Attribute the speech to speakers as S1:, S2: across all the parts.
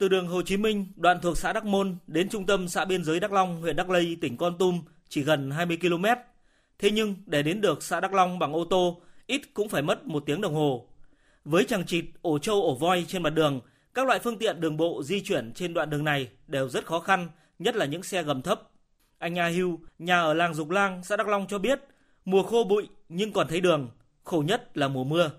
S1: Từ đường Hồ Chí Minh, đoạn thuộc xã Đắc Môn đến trung tâm xã biên giới Đắc Long, huyện Đắc Lây, tỉnh Con Tum chỉ gần 20 km. Thế nhưng để đến được xã Đắc Long bằng ô tô, ít cũng phải mất một tiếng đồng hồ. Với chằng chịt, ổ trâu ổ voi trên mặt đường, các loại phương tiện đường bộ di chuyển trên đoạn đường này đều rất khó khăn, nhất là những xe gầm thấp. Anh A Hưu, nhà ở làng Dục Lang, xã Đắc Long cho biết, mùa khô bụi nhưng còn thấy đường, khổ nhất là mùa mưa.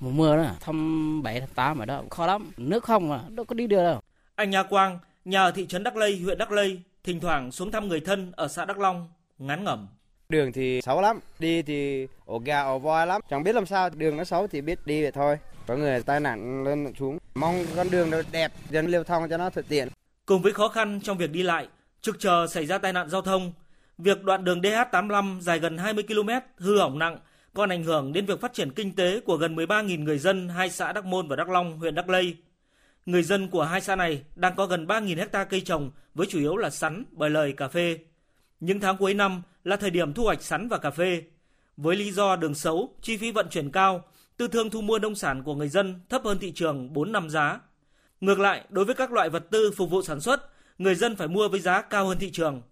S2: Mùa mưa đó, thăm 7 tháng 8 ở đó khó lắm, nước không mà, đâu có đi được đâu.
S1: Anh Nha Quang, nhà ở thị trấn Đắk Lây, huyện Đắk Lây, thỉnh thoảng xuống thăm người thân ở xã Đắk Long, ngán ngẩm.
S3: Đường thì xấu lắm, đi thì ổ gà ổ voi lắm, chẳng biết làm sao, đường nó xấu thì biết đi vậy thôi. Có người tai nạn lên xuống, mong con đường nó đẹp, dân lưu thông cho nó thuận tiện.
S1: Cùng với khó khăn trong việc đi lại, trực chờ xảy ra tai nạn giao thông, việc đoạn đường DH85 dài gần 20 km hư hỏng nặng còn ảnh hưởng đến việc phát triển kinh tế của gần 13.000 người dân hai xã Đắk Môn và Đắk Long, huyện Đắk Lây. Người dân của hai xã này đang có gần 3.000 hecta cây trồng với chủ yếu là sắn, bời lời, cà phê. Những tháng cuối năm là thời điểm thu hoạch sắn và cà phê. Với lý do đường xấu, chi phí vận chuyển cao, tư thương thu mua nông sản của người dân thấp hơn thị trường 4 năm giá. Ngược lại, đối với các loại vật tư phục vụ sản xuất, người dân phải mua với giá cao hơn thị trường.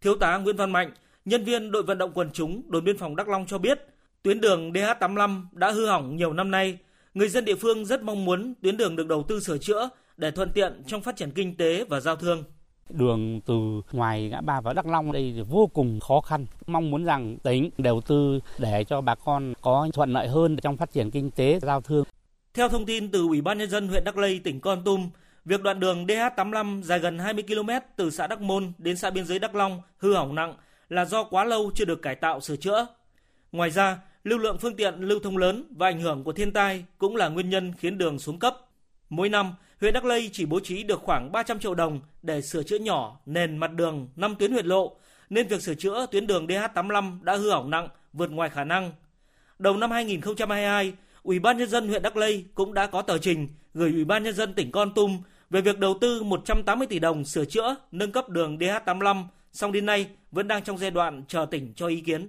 S1: Thiếu tá Nguyễn Văn Mạnh, nhân viên đội vận động quần chúng đồn biên phòng Đắk Long cho biết, tuyến đường DH85 đã hư hỏng nhiều năm nay. Người dân địa phương rất mong muốn tuyến đường được đầu tư sửa chữa để thuận tiện trong phát triển kinh tế và giao thương.
S4: Đường từ ngoài ngã ba vào Đắk Long đây thì vô cùng khó khăn. Mong muốn rằng tỉnh đầu tư để cho bà con có thuận lợi hơn trong phát triển kinh tế, giao thương.
S1: Theo thông tin từ Ủy ban Nhân dân huyện Đắk Lây, tỉnh Con Tum, việc đoạn đường DH85 dài gần 20 km từ xã Đắk Môn đến xã biên giới Đắk Long hư hỏng nặng là do quá lâu chưa được cải tạo sửa chữa. Ngoài ra, lưu lượng phương tiện lưu thông lớn và ảnh hưởng của thiên tai cũng là nguyên nhân khiến đường xuống cấp. Mỗi năm, huyện Đắk Lây chỉ bố trí được khoảng 300 triệu đồng để sửa chữa nhỏ nền mặt đường 5 tuyến huyện lộ, nên việc sửa chữa tuyến đường DH85 đã hư hỏng nặng, vượt ngoài khả năng. Đầu năm 2022, Ủy ban nhân dân huyện Đắk Lây cũng đã có tờ trình gửi Ủy ban nhân dân tỉnh Con Tum về việc đầu tư 180 tỷ đồng sửa chữa, nâng cấp đường DH85, song đến nay vẫn đang trong giai đoạn chờ tỉnh cho ý kiến.